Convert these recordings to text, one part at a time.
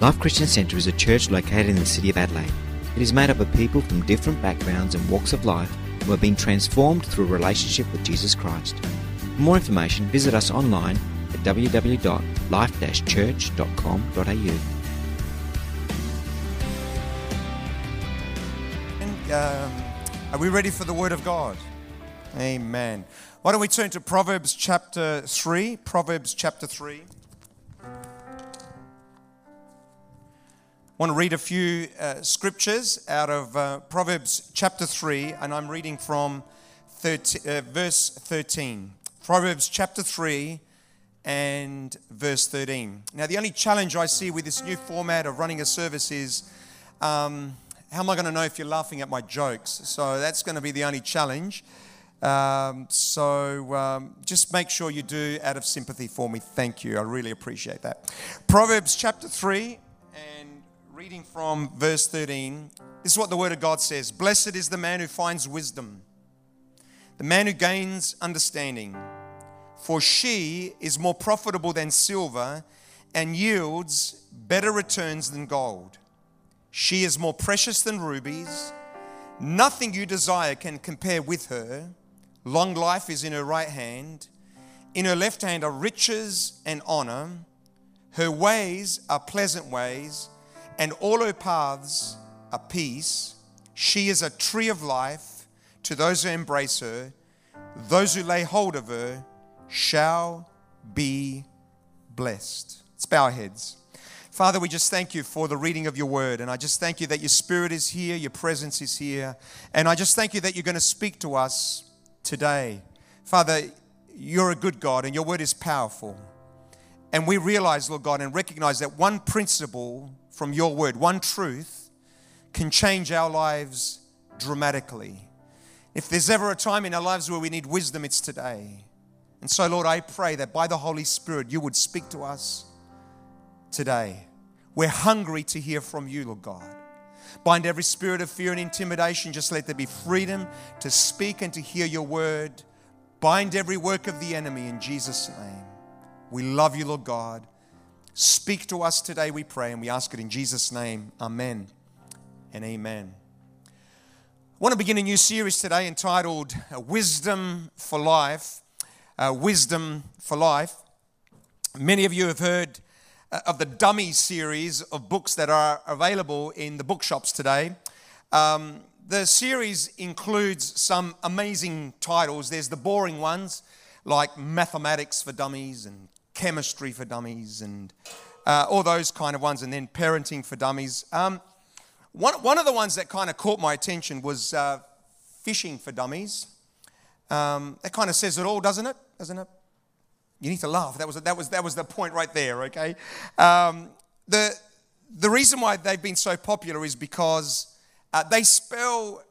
Life Christian Centre is a church located in the city of Adelaide. It is made up of people from different backgrounds and walks of life who have been transformed through a relationship with Jesus Christ. For more information, visit us online at www.life-church.com.au. Um, are we ready for the Word of God? Amen. Why don't we turn to Proverbs chapter 3? Proverbs chapter 3. Want to read a few uh, scriptures out of uh, Proverbs chapter 3, and I'm reading from 13, uh, verse 13. Proverbs chapter 3 and verse 13. Now, the only challenge I see with this new format of running a service is um, how am I going to know if you're laughing at my jokes? So that's going to be the only challenge. Um, so um, just make sure you do out of sympathy for me. Thank you. I really appreciate that. Proverbs chapter 3 and reading from verse 13. This is what the word of God says Blessed is the man who finds wisdom, the man who gains understanding. For she is more profitable than silver and yields better returns than gold. She is more precious than rubies. Nothing you desire can compare with her. Long life is in her right hand. In her left hand are riches and honor. Her ways are pleasant ways, and all her paths are peace. She is a tree of life to those who embrace her. Those who lay hold of her shall be blessed. Let's bow our heads. Father, we just thank you for the reading of your word. And I just thank you that your spirit is here, your presence is here. And I just thank you that you're going to speak to us today. Father, you're a good God and your word is powerful. And we realize, Lord God, and recognize that one principle from your word, one truth, can change our lives dramatically. If there's ever a time in our lives where we need wisdom, it's today. And so, Lord, I pray that by the Holy Spirit, you would speak to us today. We're hungry to hear from you, Lord God. Bind every spirit of fear and intimidation. Just let there be freedom to speak and to hear your word. Bind every work of the enemy in Jesus' name. We love you, Lord God. Speak to us today, we pray, and we ask it in Jesus' name. Amen and amen. I want to begin a new series today entitled uh, Wisdom for Life. Uh, Wisdom for Life. Many of you have heard uh, of the Dummy series of books that are available in the bookshops today. Um, the series includes some amazing titles. There's the boring ones like Mathematics for Dummies and Chemistry for Dummies and uh, all those kind of ones, and then Parenting for Dummies. Um, one, one of the ones that kind of caught my attention was uh, Fishing for Dummies. Um, that kind of says it all, doesn't it? Doesn't it? You need to laugh. That was, that was, that was the point right there, okay? Um, the, the reason why they've been so popular is because uh, they spell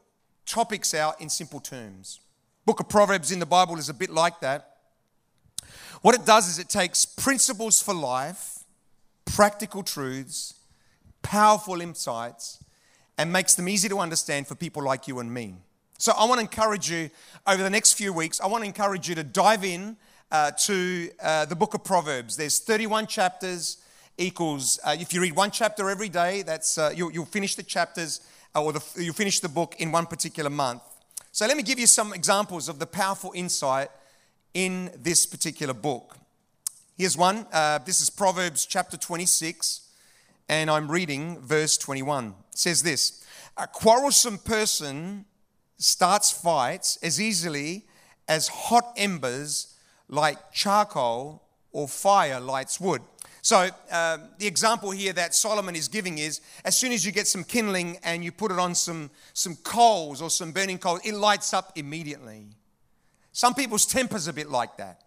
topics out in simple terms. Book of Proverbs in the Bible is a bit like that. What it does is it takes principles for life, practical truths, powerful insights, and makes them easy to understand for people like you and me. So I want to encourage you over the next few weeks, I want to encourage you to dive in uh, to uh, the book of Proverbs. There's 31 chapters, equals, uh, if you read one chapter every day, that's, uh, you'll, you'll, finish the chapters uh, or the, you'll finish the book in one particular month. So let me give you some examples of the powerful insight in this particular book. Here's one. Uh, this is Proverbs chapter 26, and I'm reading verse 21. It says this A quarrelsome person starts fights as easily as hot embers like charcoal or fire lights wood. So, uh, the example here that Solomon is giving is as soon as you get some kindling and you put it on some, some coals or some burning coals, it lights up immediately. Some people's temper's a bit like that.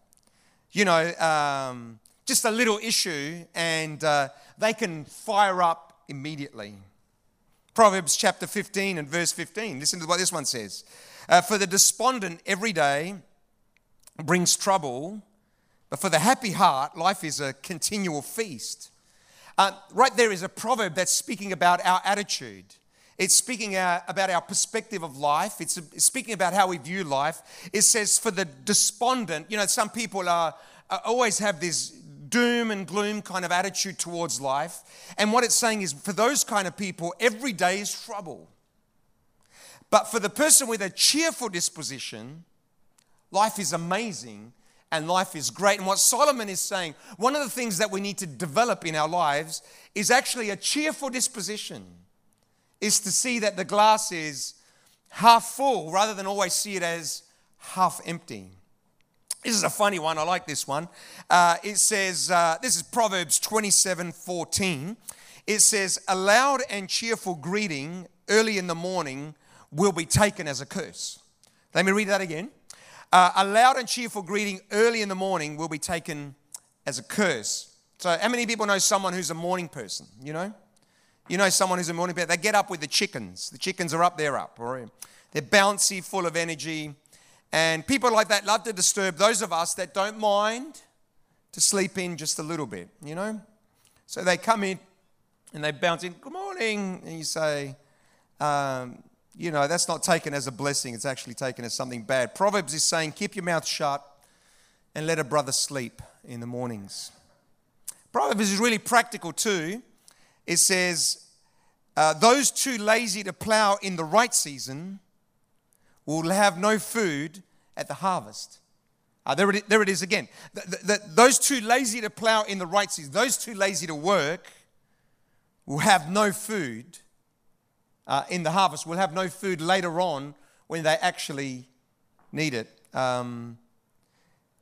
You know, um, just a little issue and uh, they can fire up immediately. Proverbs chapter 15 and verse 15. Listen to what this one says. Uh, For the despondent every day brings trouble, but for the happy heart, life is a continual feast. Uh, right there is a proverb that's speaking about our attitude. It's speaking about our perspective of life. It's, speaking about how we view life. It says, for the despondent, you know, some people are always have this doom and gloom kind of attitude towards life. And what it's saying is for those kind of people, every day is trouble. But for the person with a cheerful disposition, life is amazing and life is great. And what Solomon is saying, one of the things that we need to develop in our lives is actually a cheerful disposition, is to see that the glass is half full rather than always see it as half empty. This is a funny one. I like this one. Uh, it says, uh, this is Proverbs 27 14. It says, A loud and cheerful greeting early in the morning will be taken as a curse. Let me read that again. Uh, a loud and cheerful greeting early in the morning will be taken as a curse. So, how many people know someone who's a morning person? You know? You know someone who's a morning person? They get up with the chickens. The chickens are up, they're up. Or they're bouncy, full of energy. And people like that love to disturb those of us that don't mind to sleep in just a little bit, you know? So they come in and they bounce in, good morning. And you say, um, you know, that's not taken as a blessing, it's actually taken as something bad. Proverbs is saying, keep your mouth shut and let a brother sleep in the mornings. Proverbs is really practical too. It says, uh, those too lazy to plow in the right season will have no food at the harvest. Uh, there, it, there it is again. The, the, the, those too lazy to plow in the right season, those too lazy to work, will have no food uh, in the harvest will have no food later on when they actually need it. Um,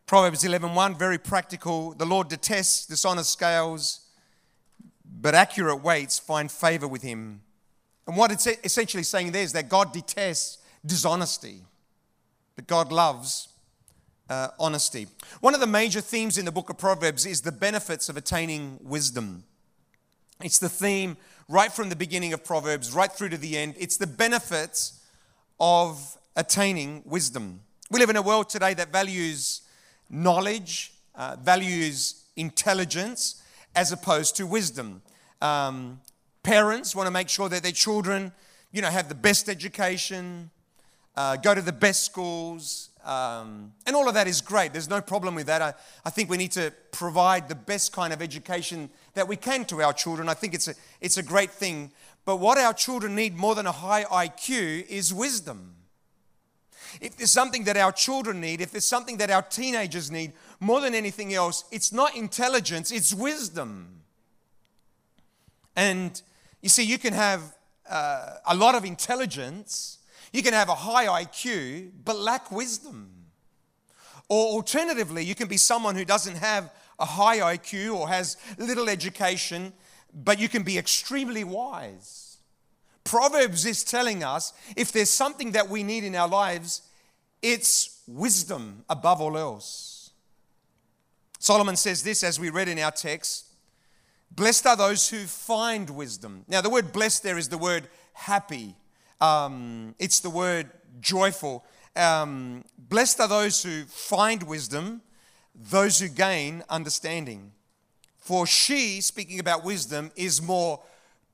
Proverbs 11:1, very practical. The Lord detests dishonest scales, but accurate weights find favor with him. And what it's essentially saying there is that God detests dishonesty, but God loves uh, honesty. One of the major themes in the book of Proverbs is the benefits of attaining wisdom. It's the theme right from the beginning of Proverbs right through to the end. It's the benefits of attaining wisdom. We live in a world today that values knowledge, uh, values intelligence, as opposed to wisdom. Um, parents want to make sure that their children, you know, have the best education, uh, go to the best schools, um, and all of that is great. There's no problem with that. I, I think we need to provide the best kind of education that we can to our children. I think it's a, it's a great thing. But what our children need more than a high IQ is wisdom. If there's something that our children need, if there's something that our teenagers need more than anything else, it's not intelligence, it's wisdom. And you see, you can have uh, a lot of intelligence you can have a high IQ but lack wisdom. Or alternatively, you can be someone who doesn't have a high IQ or has little education, but you can be extremely wise. Proverbs is telling us if there's something that we need in our lives, it's wisdom above all else. Solomon says this as we read in our text Blessed are those who find wisdom. Now, the word blessed there is the word happy um, it's the word joyful. Um, blessed are those who find wisdom, those who gain understanding. For she, speaking about wisdom, is more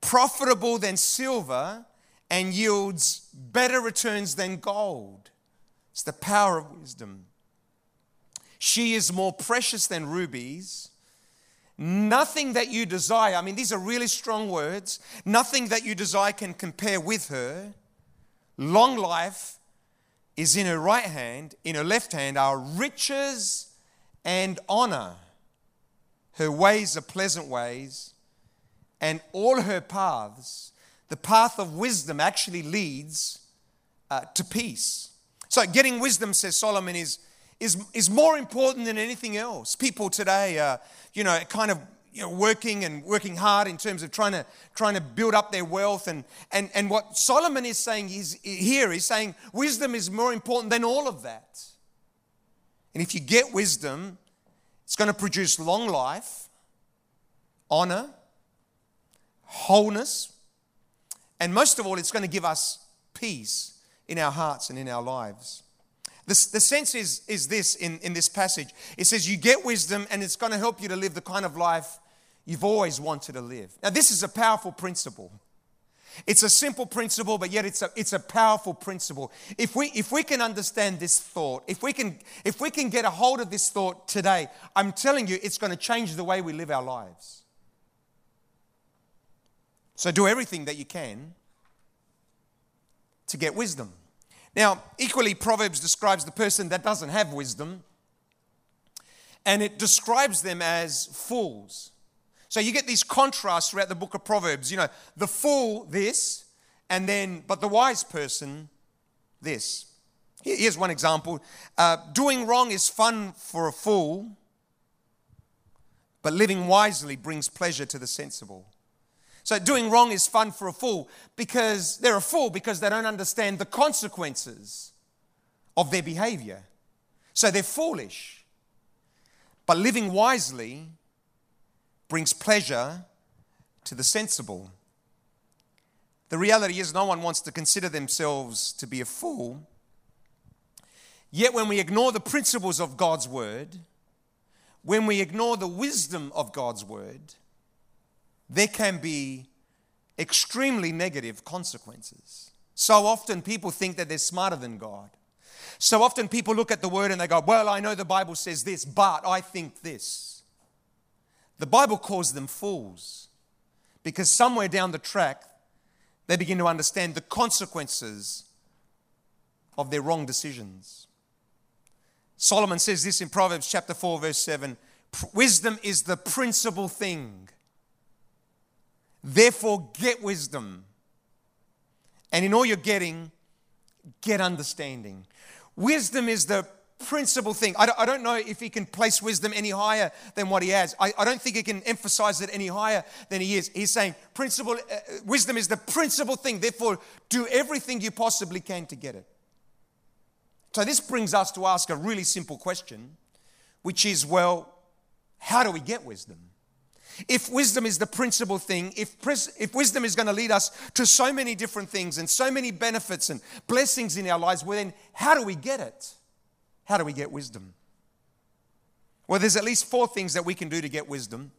profitable than silver and yields better returns than gold. It's the power of wisdom. She is more precious than rubies Nothing that you desire, I mean, these are really strong words. Nothing that you desire can compare with her. Long life is in her right hand, in her left hand are riches and honor. Her ways are pleasant ways, and all her paths, the path of wisdom actually leads uh, to peace. So, getting wisdom, says Solomon, is, is, is more important than anything else. People today are you know, kind of you know, working and working hard in terms of trying to trying to build up their wealth and and and what Solomon is saying is here is saying wisdom is more important than all of that. And if you get wisdom, it's going to produce long life, honor, wholeness, and most of all, it's going to give us peace in our hearts and in our lives. The, the sense is, is this in, in this passage it says, You get wisdom, and it's going to help you to live the kind of life you've always wanted to live. Now, this is a powerful principle. It's a simple principle, but yet it's a, it's a powerful principle. If we, if we can understand this thought, if we, can, if we can get a hold of this thought today, I'm telling you, it's going to change the way we live our lives. So do everything that you can to get wisdom. Now, equally, Proverbs describes the person that doesn't have wisdom, and it describes them as fools. So you get these contrasts throughout the book of Proverbs. You know, the fool, this, and then, but the wise person, this. Here's one example uh, Doing wrong is fun for a fool, but living wisely brings pleasure to the sensible. So doing wrong is fun for a fool because they're a fool because they don't understand the consequences of their behavior. So they're foolish. But living wisely brings pleasure to the sensible. The reality is, no one wants to consider themselves to be a fool. Yet, when we ignore the principles of God's word, when we ignore the wisdom of God's word, there can be extremely negative consequences. So often people think that they're smarter than God. So often people look at the word and they go, Well, I know the Bible says this, but I think this. The Bible calls them fools because somewhere down the track, they begin to understand the consequences of their wrong decisions. Solomon says this in Proverbs chapter 4, verse 7 Wisdom is the principal thing. Therefore, get wisdom. And in all you're getting, get understanding. Wisdom is the principal thing. I don't, know if he can place wisdom any higher than what he has. I, don't think he can emphasize it any higher than he is. He's saying principle, uh, wisdom is the principal thing. Therefore, do everything you possibly can to get it. So this brings us to ask a really simple question, which is, well, how do we get wisdom? If wisdom is the principal thing, if, if wisdom is going to lead us to so many different things and so many benefits and blessings in our lives, well, then how do we get it? How do we get wisdom? Well, there's at least four things that we can do to get wisdom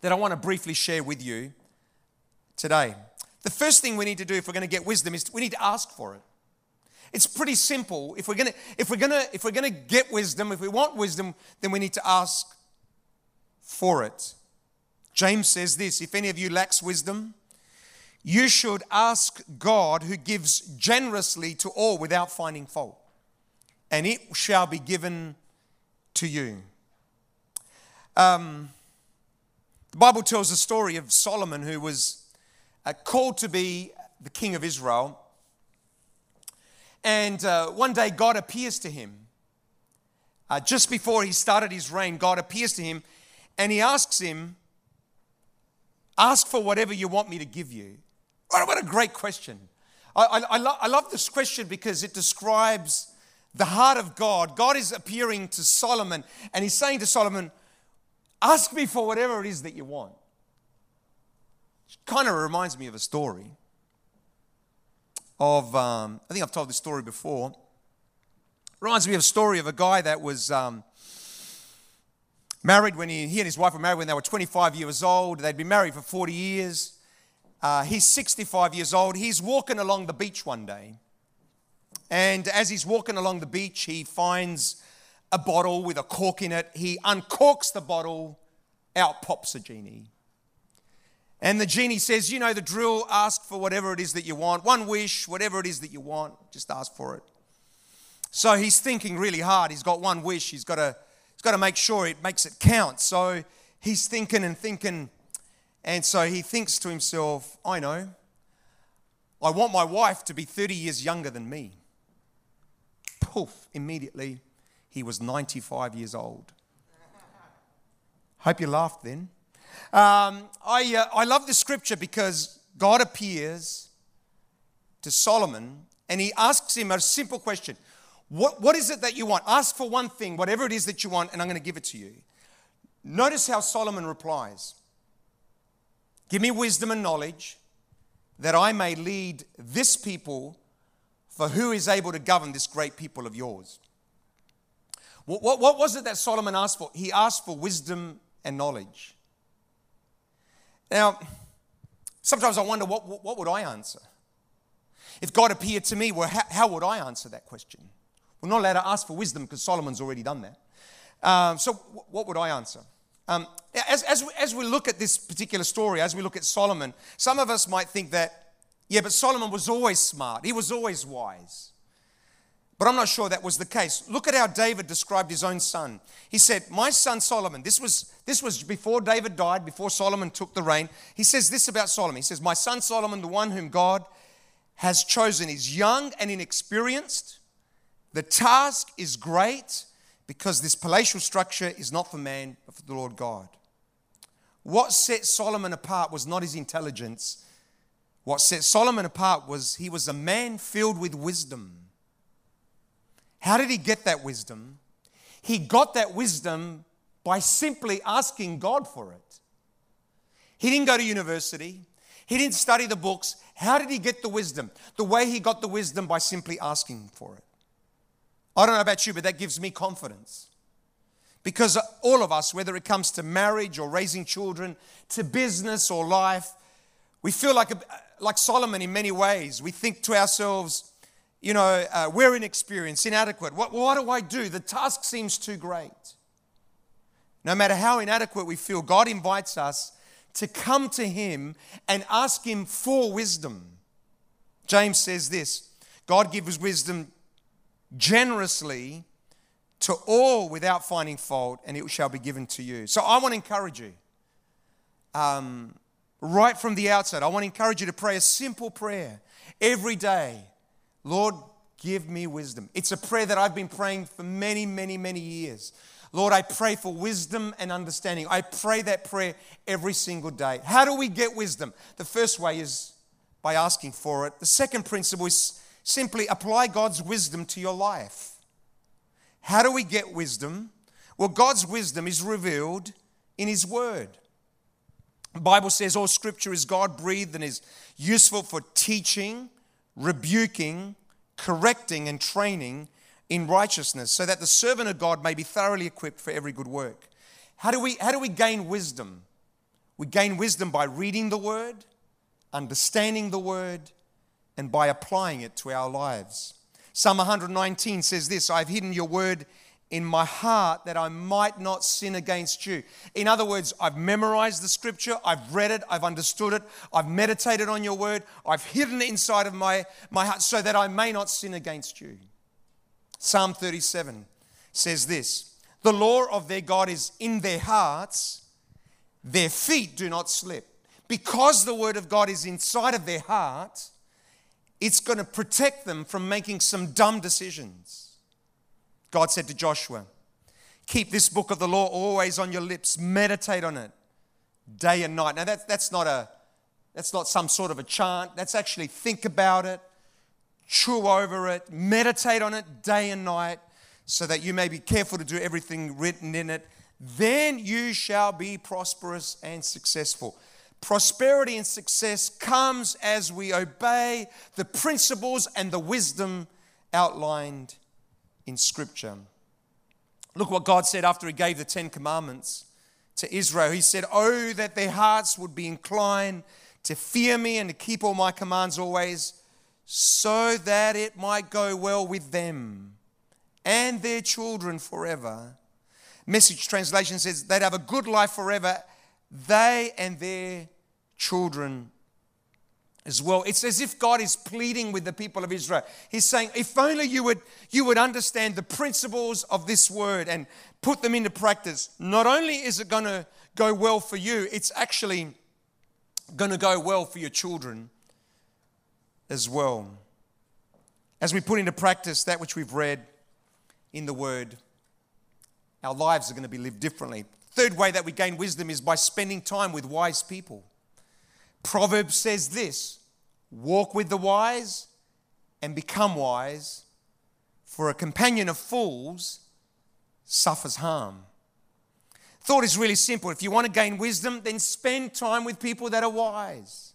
that I want to briefly share with you today. The first thing we need to do if we're going to get wisdom is we need to ask for it. It's pretty simple. If we're going to if we're going to if we're going to get wisdom, if we want wisdom, then we need to ask for it. James says this, if any of you lacks wisdom, you should ask God who gives generously to all without finding fault and it shall be given to you. Um, the Bible tells the story of Solomon, who was uh, called to be the king of Israel. And uh, one day, God appears to him. Uh, just before he started his reign, God appears to him and he asks him, Ask for whatever you want me to give you. What a great question. I, I, I, lo- I love this question because it describes the heart of God. God is appearing to Solomon and he's saying to Solomon, Ask me for whatever it is that you want. It kind of reminds me of a story of, um, I think I've told this story before. Reminds me of a story of a guy that was um, married when he, he and his wife were married when they were 25 years old. They'd been married for 40 years. Uh, he's 65 years old. He's walking along the beach one day and as he's walking along the beach, he finds a bottle with a cork in it. He uncorks the bottle, out pops a genie. And the genie says, You know the drill, ask for whatever it is that you want. One wish, whatever it is that you want, just ask for it. So he's thinking really hard. He's got one wish, he's got to, he's got to make sure it makes it count. So he's thinking and thinking. And so he thinks to himself, I know, I want my wife to be 30 years younger than me poof, immediately he was 95 years old. Hope you laughed then. Um, I, uh, I love the scripture because God appears to Solomon and he asks him a simple question what, what is it that you want? Ask for one thing, whatever it is that you want, and I'm going to give it to you. Notice how Solomon replies Give me wisdom and knowledge that I may lead this people for who is able to govern this great people of yours? What, what, what, was it that Solomon asked for? He asked for wisdom and knowledge. Now, Sometimes I wonder what, what would I answer? If God appeared to me, well, how, how would I answer that question? We're not allowed to ask for wisdom because Solomon's already done that. Um, so, w- what would I answer? Um, as, as, we, as we look at this particular story, as we look at Solomon, some of us might think that, yeah, but Solomon was always smart, he was always wise. But I'm not sure that was the case. Look at how David described his own son. He said, My son Solomon, this was, this was before David died, before Solomon took the reign. He says this about Solomon. He says, My son Solomon, the one whom God has chosen, is young and inexperienced. The task is great because this palatial structure is not for man, but for the Lord God. What set Solomon apart was not his intelligence. What set Solomon apart was he was a man filled with wisdom. How did he get that wisdom? He got that wisdom by simply asking God for it. He didn't go to university. He didn't study the books. How did he get the wisdom? The way he got the wisdom by simply asking for it. I don't know about you, but that gives me confidence. Because all of us, whether it comes to marriage or raising children, to business or life, we feel like, a, like Solomon in many ways. We think to ourselves, you know, uh, we're inexperienced, inadequate. What, what do I do? The task seems too great. No matter how inadequate we feel, God invites us to come to Him and ask Him for wisdom. James says this God gives wisdom generously to all without finding fault, and it shall be given to you. So I want to encourage you. Um, right from the outset, I want to encourage you to pray a simple prayer every day Lord, give me wisdom. It's a prayer that I've been praying for many, many, many years. Lord, I pray for wisdom and understanding. I pray that prayer every single day. How do we get wisdom? The first way is by asking for it. The second principle is simply apply God's wisdom to your life. How do we get wisdom? Well, God's wisdom is revealed in His Word. The Bible says all scripture is God breathed and is useful for teaching, rebuking, correcting, and training in righteousness, so that the servant of God may be thoroughly equipped for every good work. How do we, how do we gain wisdom? We gain wisdom by reading the word, understanding the word, and by applying it to our lives. Psalm 119 says this I've hidden your word in my heart that I might not sin against you. In other words, I've memorized the scripture, I've read it, I've understood it, I've meditated on your word, I've hidden it inside of my, my heart so that I may not sin against you. Psalm 37 says this The law of their God is in their hearts, their feet do not slip. Because the word of God is inside of their heart, it's going to protect them from making some dumb decisions. God said to Joshua, Keep this book of the law always on your lips, meditate on it day and night. Now, that, that's, not a, that's not some sort of a chant, that's actually think about it, chew over it, meditate on it day and night, so that you may be careful to do everything written in it. Then you shall be prosperous and successful. Prosperity and success comes as we obey the principles and the wisdom outlined in Scripture. Look what God said after He gave the Ten Commandments to Israel. He said, Oh, that their hearts would be inclined to fear me and to keep all my commands always, so that it might go well with them and their children forever. Message translation says they'd have a good life forever, they and their children as well. It's as if God is pleading with the people of Israel. He's saying, if only you would, you would understand the principles of this word and put them into practice, not only is it going to go well for you, it's actually going to go well for your children as well. As we put into practice that which we've read in the word, our lives are going to be lived differently. Third way that we gain wisdom is by spending time with wise people. Proverbs says this walk with the wise and become wise, for a companion of fools suffers harm. Thought is really simple. If you want to gain wisdom, then spend time with people that are wise.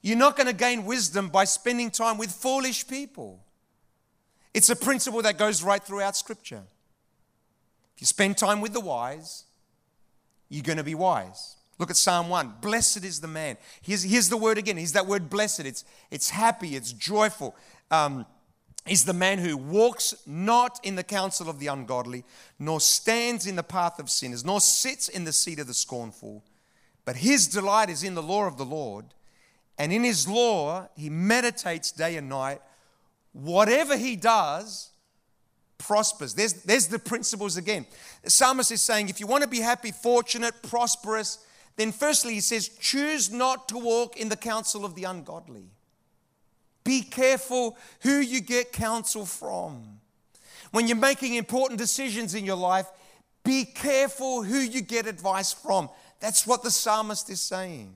You're not going to gain wisdom by spending time with foolish people. It's a principle that goes right throughout Scripture. If you spend time with the wise, you're going to be wise. Look at Psalm 1. Blessed is the man. Here's, here's the word again. Here's that word blessed. It's, it's happy, it's joyful. Um, is the man who walks not in the counsel of the ungodly, nor stands in the path of sinners, nor sits in the seat of the scornful. But his delight is in the law of the Lord, and in his law he meditates day and night. Whatever he does prospers. There's, there's the principles again. The psalmist is saying if you want to be happy, fortunate, prosperous, then firstly he says, choose not to walk in the counsel of the ungodly. Be careful who you get counsel from. When you're making important decisions in your life, be careful who you get advice from. That's what the psalmist is saying.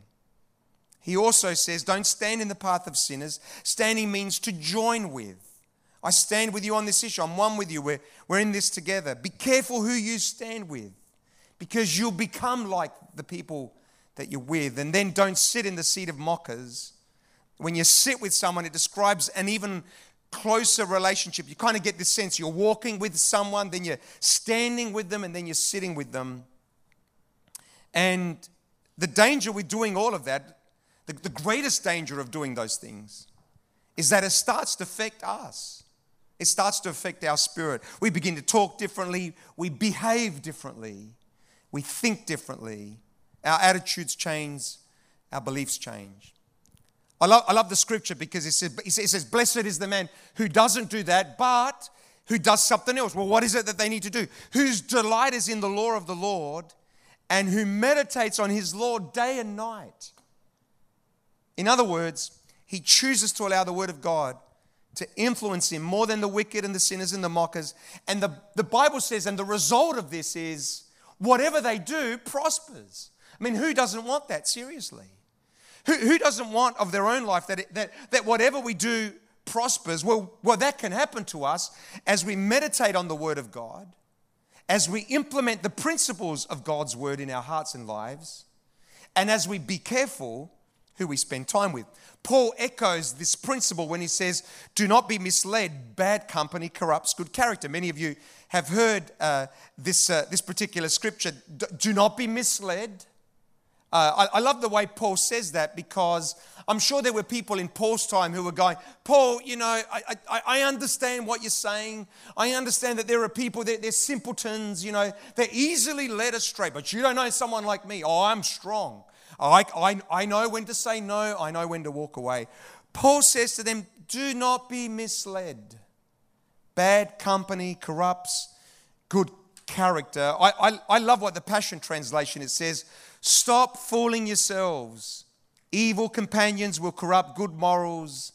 He also says, Don't stand in the path of sinners. Standing means to join with. I stand with you on this issue. I'm one with you. We're, we're in this together. Be careful who you stand with because you'll become like the people that you're with. And then don't sit in the seat of mockers when you sit with someone, it describes an even closer relationship. You kind of get this sense you're walking with someone, then you're standing with them, and then you're sitting with them. And the danger with doing all of that, the, the greatest danger of doing those things, is that it starts to affect us. It starts to affect our spirit. We begin to talk differently, we behave differently, we think differently, our attitudes change, our beliefs change. I love, I love the scripture because it says, it says, Blessed is the man who doesn't do that, but who does something else. Well, what is it that they need to do? Whose delight is in the law of the Lord and who meditates on his law day and night. In other words, he chooses to allow the word of God to influence him more than the wicked and the sinners and the mockers. And the, the Bible says, and the result of this is whatever they do prospers. I mean, who doesn't want that seriously? Who, who doesn't want of their own life that, it, that, that whatever we do prospers? Well, well, that can happen to us as we meditate on the Word of God, as we implement the principles of God's Word in our hearts and lives, and as we be careful who we spend time with. Paul echoes this principle when he says, Do not be misled. Bad company corrupts good character. Many of you have heard uh, this, uh, this particular scripture. Do not be misled. Uh, I, I, love the way Paul says that because I'm sure there were people in Paul's time who were going, Paul, you know, I, I, I understand what you're saying. I understand that there are people, they're, they're simpletons, you know, they're easily led astray, but you don't know someone like me. Oh, I'm strong. I, I, I know when to say no, I know when to walk away. Paul says to them, do not be misled. Bad company corrupts good character. I, I, I love what the Passion Translation it says Stop fooling yourselves. Evil companions will corrupt good morals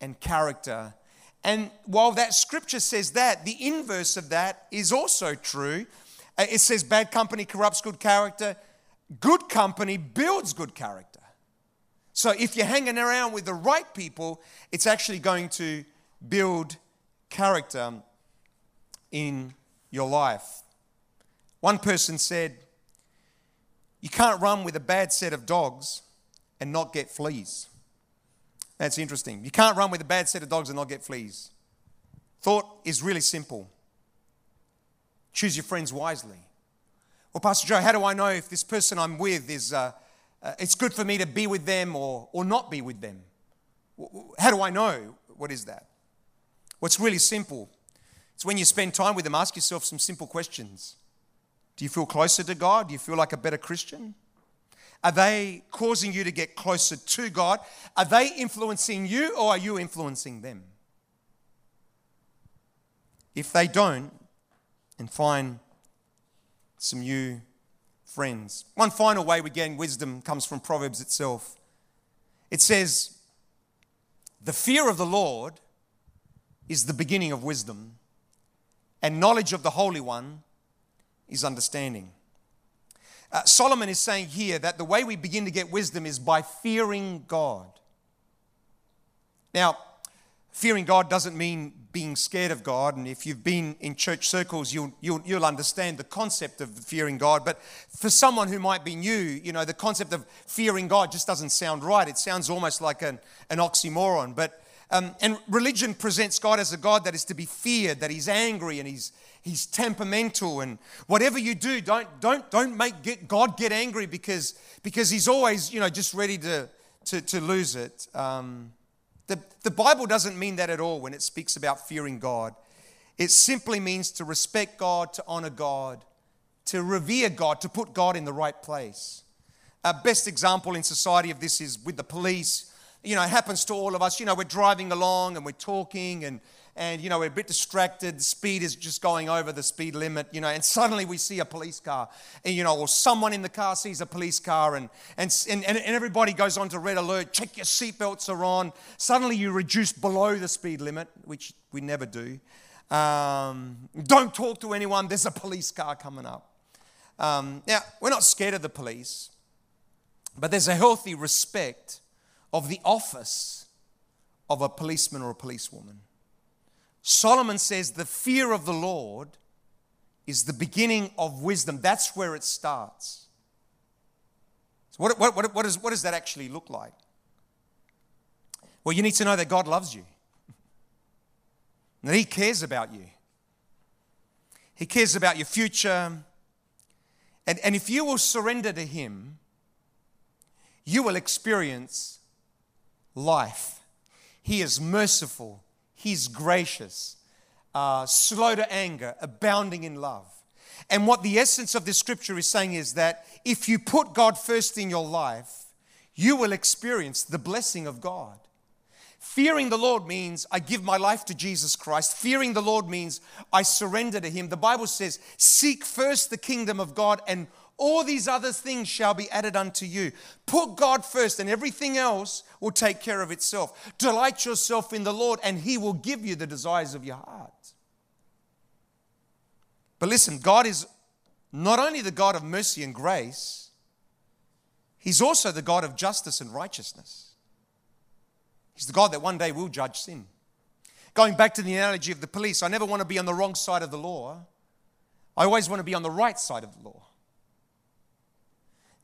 and character. And while that scripture says that, the inverse of that is also true. Uh, it says bad company corrupts good character, good company builds good character. So if you're hanging around with the right people, it's actually going to build character in your life. One person said, you can't run with a bad set of dogs and not get fleas. That's interesting. You can't run with a bad set of dogs and not get fleas. Thought is really simple. Choose your friends wisely. Well, Pastor Joe, how do I know if this person I'm with is, uh, uh, it's good for me to be with them or, or not be with them? How do I know? What is that? It's really simple. It's when you spend time with them, ask yourself some simple questions. Do you feel closer to God? Do you feel like a better Christian? Are they causing you to get closer to God? Are they influencing you or are you influencing them? If they don't, and find some new friends. One final way we gain wisdom comes from Proverbs itself. It says, The fear of the Lord is the beginning of wisdom, and knowledge of the Holy One is understanding. Uh, Solomon is saying here that the way we begin to get wisdom is by fearing God. Now, fearing God doesn't mean being scared of God, and if you've been in church circles, you'll, you'll, you'll understand the concept of fearing God. But for someone who might be new, you know, the concept of fearing God just doesn't sound right. It sounds almost like an, an oxymoron. But um, and religion presents God as a God that is to be feared, that He's angry and He's he's temperamental and whatever you do don't don't don't make get, god get angry because because he's always you know just ready to to, to lose it um, the, the bible doesn't mean that at all when it speaks about fearing god. It simply means to respect god to honor god to revere god to put god in the right place. A best example in society of this is with the police. You know, it happens to all of us. You know, we're driving along and we're talking and and you know we're a bit distracted. Speed is just going over the speed limit you know and suddenly we see a police car and you know or someone in the car sees a police car and and and, and everybody goes on to red alert check your seatbelts are on. Suddenly you reduce below the speed limit which we never do. Um, don't talk to anyone. There's a police car coming up. Um, now we're not scared of the police but there's a healthy respect of the office of a policeman or a policewoman. Solomon says the fear of the Lord is the beginning of wisdom. That's where it starts. So, what, what, what, what, is, what does that actually look like? Well, you need to know that God loves you, that He cares about you, He cares about your future. And, and if you will surrender to Him, you will experience life. He is merciful, He's gracious, uh, slow to anger, abounding in love. And what the essence of this scripture is saying is that if you put God first in your life, you will experience the blessing of God. Fearing the Lord means I give my life to Jesus Christ. Fearing the Lord means I surrender to Him. The Bible says, Seek first the kingdom of God and all these other things shall be added unto you. Put God first, and everything else will take care of itself. Delight yourself in the Lord, and He will give you the desires of your heart. But listen, God is not only the God of mercy and grace, He's also the God of justice and righteousness. He's the God that one day will judge sin. Going back to the analogy of the police, I never want to be on the wrong side of the law. I always want to be on the right side of the law.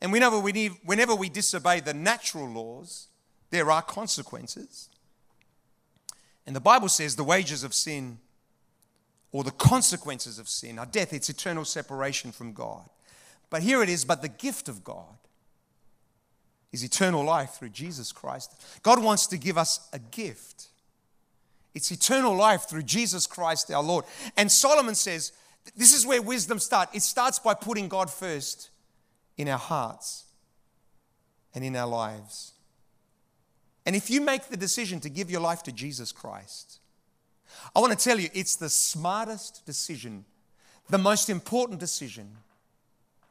And whenever we, need, whenever we disobey the natural laws, there are consequences. And the Bible says the wages of sin or the consequences of sin are death, it's eternal separation from God. But here it is, but the gift of God is eternal life through Jesus Christ. God wants to give us a gift. It's eternal life through Jesus Christ our Lord. And Solomon says, this is where wisdom starts. It starts by putting God first in our hearts and in our lives. And if you make the decision to give your life to Jesus Christ, I want to tell you it's the smartest decision, the most important decision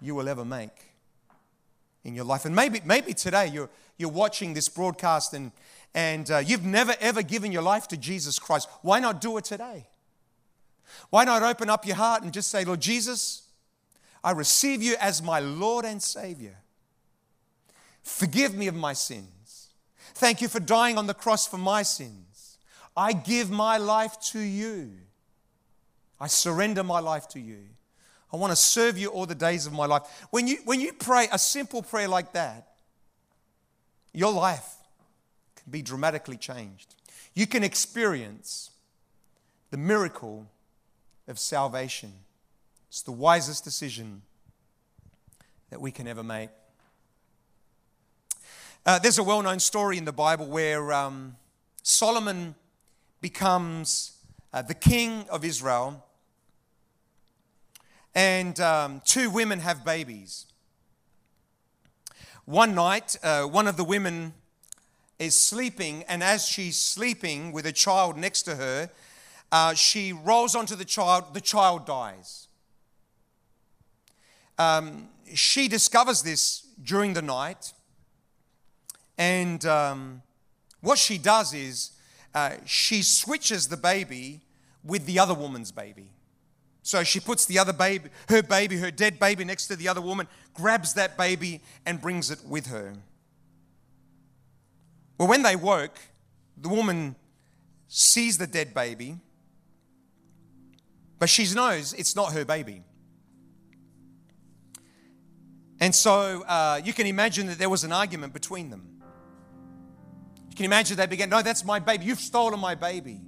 you will ever make in your life. And maybe, maybe today you're, you're watching this broadcast and, and uh, you've never ever given your life to Jesus Christ. Why not do it today? Why not open up your heart and just say, Lord Jesus, I receive you as my Lord and Savior. Forgive me of my sins. Thank you for dying on the cross for my sins. I give my life to you. I surrender my life to you. I want to serve you all the days of my life. When you, when you pray a simple prayer like that, your life can be dramatically changed. You can experience the miracle of salvation. It's the wisest decision that we can ever make. Uh, there's a well known story in the Bible where um, Solomon becomes uh, the king of Israel, and um, two women have babies. One night, uh, one of the women is sleeping, and as she's sleeping with a child next to her, uh, she rolls onto the child, the child dies. Um, she discovers this during the night, and um, what she does is uh, she switches the baby with the other woman's baby. So she puts the other baby, her baby, her dead baby next to the other woman, grabs that baby and brings it with her. Well, when they woke, the woman sees the dead baby, but she knows it's not her baby. And so uh, you can imagine that there was an argument between them. You can imagine they began, No, that's my baby. You've stolen my baby.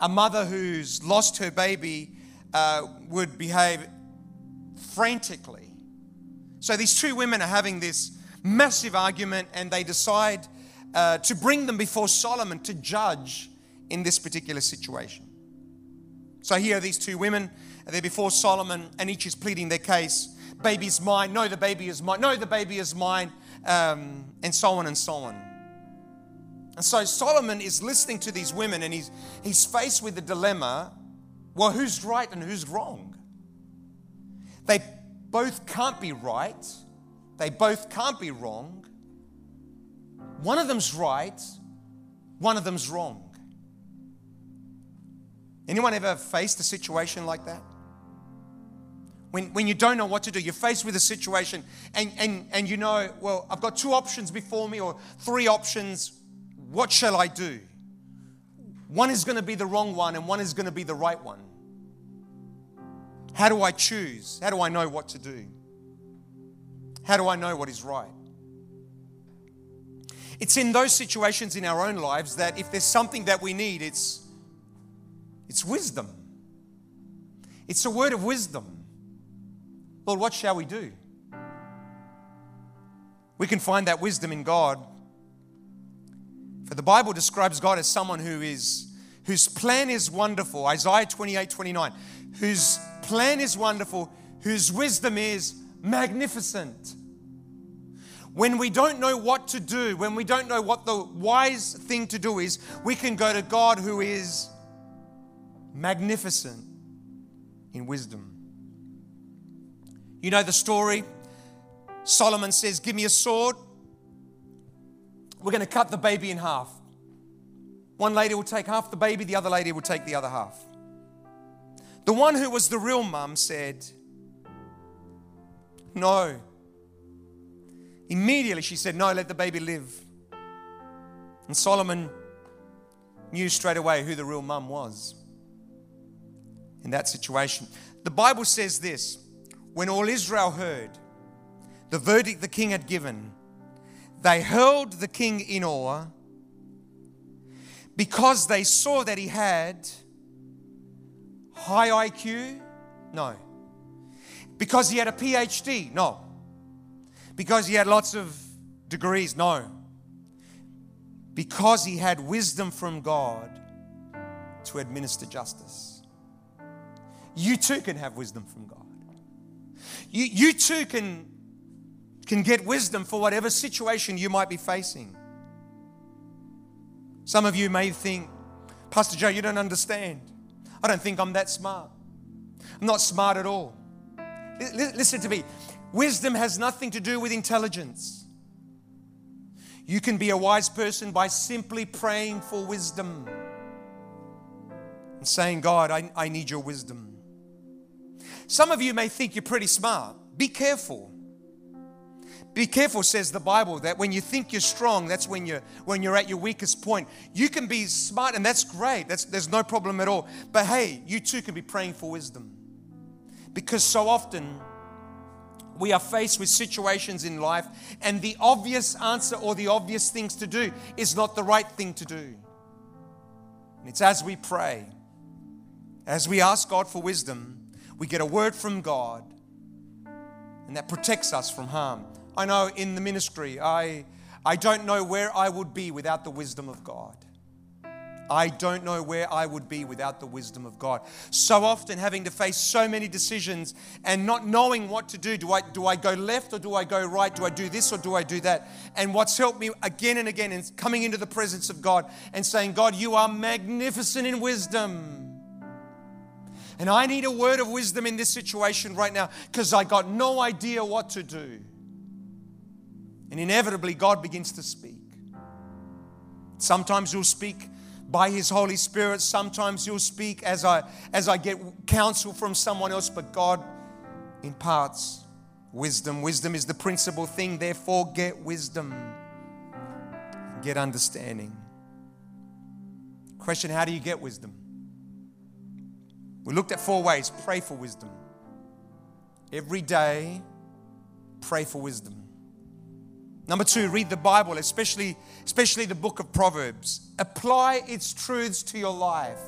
A mother who's lost her baby uh, would behave frantically. So these two women are having this massive argument and they decide uh, to bring them before Solomon to judge in this particular situation. So here are these two women, they're before Solomon, and each is pleading their case. Baby's mine. No, the baby is mine. No, the baby is mine. Um, and so on and so on. And so Solomon is listening to these women and he's, he's faced with the dilemma well, who's right and who's wrong? They both can't be right, they both can't be wrong. One of them's right, one of them's wrong. Anyone ever faced a situation like that? When, when you don't know what to do, you're faced with a situation and, and, and you know, well, I've got two options before me or three options. What shall I do? One is going to be the wrong one and one is going to be the right one. How do I choose? How do I know what to do? How do I know what is right? It's in those situations in our own lives that if there's something that we need, it's, it's wisdom. It's a word of wisdom. Lord, what shall we do? We can find that wisdom in God for the Bible describes God as someone who is whose plan is wonderful. Isaiah 28, 29. Whose plan is wonderful, whose wisdom is magnificent. When we don't know what to do, when we don't know what the wise thing to do is, we can go to God who is magnificent in wisdom. You know the story? Solomon says, Give me a sword we're going to cut the baby in half. One lady will take half the baby, the other lady will take the other half. The one who was the real mum said, No. Immediately she said, No, let the baby live. And Solomon knew straight away who the real mum was in that situation. The Bible says this when all Israel heard the verdict the king had given, they held the king in awe because they saw that he had high IQ? No. Because he had a PhD? No. Because he had lots of degrees? No. Because he had wisdom from God to administer justice. You too can have wisdom from God. You, you too can can get wisdom for whatever situation you might be facing. Some of you may think, Pastor Joe, you don't understand. I don't think I'm that smart. I'm not smart at all. L- listen to me. Wisdom has nothing to do with intelligence. You can be a wise person by simply praying for wisdom and saying, God, I, I need your wisdom. Some of you may think you're pretty smart. Be careful. Be careful, says the Bible, that when you think you're strong, that's when you're when you're at your weakest point. You can be smart, and that's great. That's there's no problem at all. But hey, you too can be praying for wisdom. Because so often we are faced with situations in life, and the obvious answer or the obvious things to do is not the right thing to do. And it's as we pray, as we ask God for wisdom, we get a word from God, and that protects us from harm. I know in the ministry, I, I don't know where I would be without the wisdom of God. I don't know where I would be without the wisdom of God. So often having to face so many decisions and not knowing what to do. Do I, do I go left or do I go right? Do I do this or do I do that? And what's helped me again and again is coming into the presence of God and saying, God, you are magnificent in wisdom. And I need a word of wisdom in this situation right now because I got no idea what to do. And inevitably, God begins to speak. Sometimes He'll speak by His Holy Spirit. Sometimes He'll speak as I, as I get counsel from someone else, but God imparts wisdom. Wisdom is the principal thing, therefore, get wisdom. Get understanding. Question How do you get wisdom? We looked at four ways pray for wisdom. Every day, pray for wisdom. Number two, read the Bible, especially, especially the book of Proverbs. Apply its truths to your life.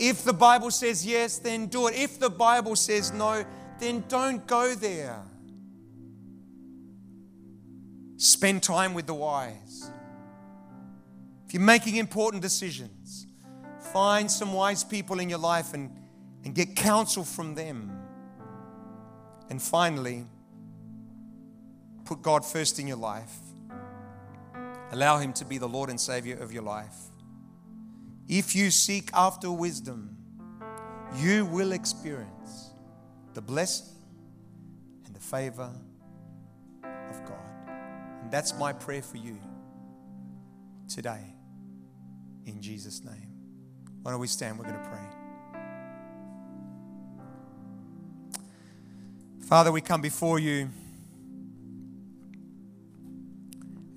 If the Bible says yes, then do it. If the Bible says no, then don't go there. Spend time with the wise. If you're making important decisions, find some wise people in your life and, and get counsel from them. And finally, put God first in your life. Allow Him to be the Lord and Savior of your life. If you seek after wisdom, you will experience the blessing and the favor of God. And that's my prayer for you today. In Jesus' name. Why don't we stand? We're going to pray. Father, we come before you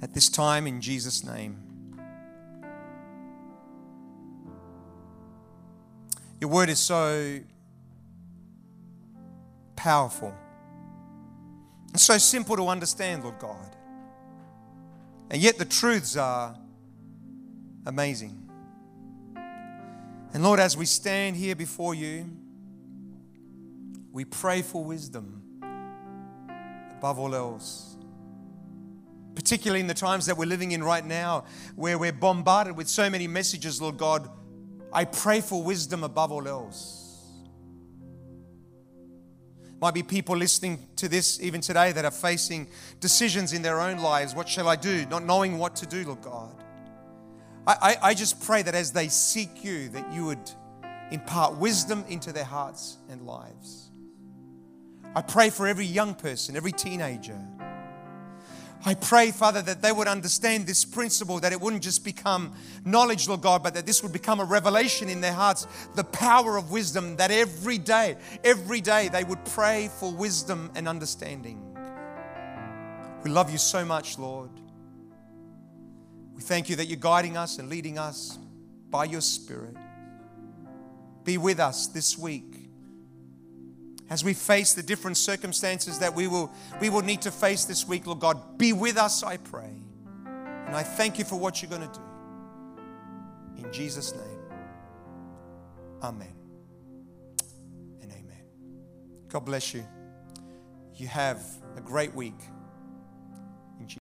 at this time in Jesus' name. Your word is so powerful and so simple to understand, Lord God. And yet the truths are amazing. And Lord, as we stand here before you, we pray for wisdom above all else. Particularly in the times that we're living in right now, where we're bombarded with so many messages, Lord God, I pray for wisdom above all else. Might be people listening to this even today that are facing decisions in their own lives. What shall I do? Not knowing what to do, Lord God. I, I, I just pray that as they seek you, that you would impart wisdom into their hearts and lives. I pray for every young person, every teenager. I pray, Father, that they would understand this principle, that it wouldn't just become knowledge, Lord God, but that this would become a revelation in their hearts, the power of wisdom, that every day, every day they would pray for wisdom and understanding. We love you so much, Lord. We thank you that you're guiding us and leading us by your Spirit. Be with us this week as we face the different circumstances that we will, we will need to face this week, Lord God. Be with us, I pray. And I thank you for what you're going to do. In Jesus' name, Amen and Amen. God bless you. You have a great week.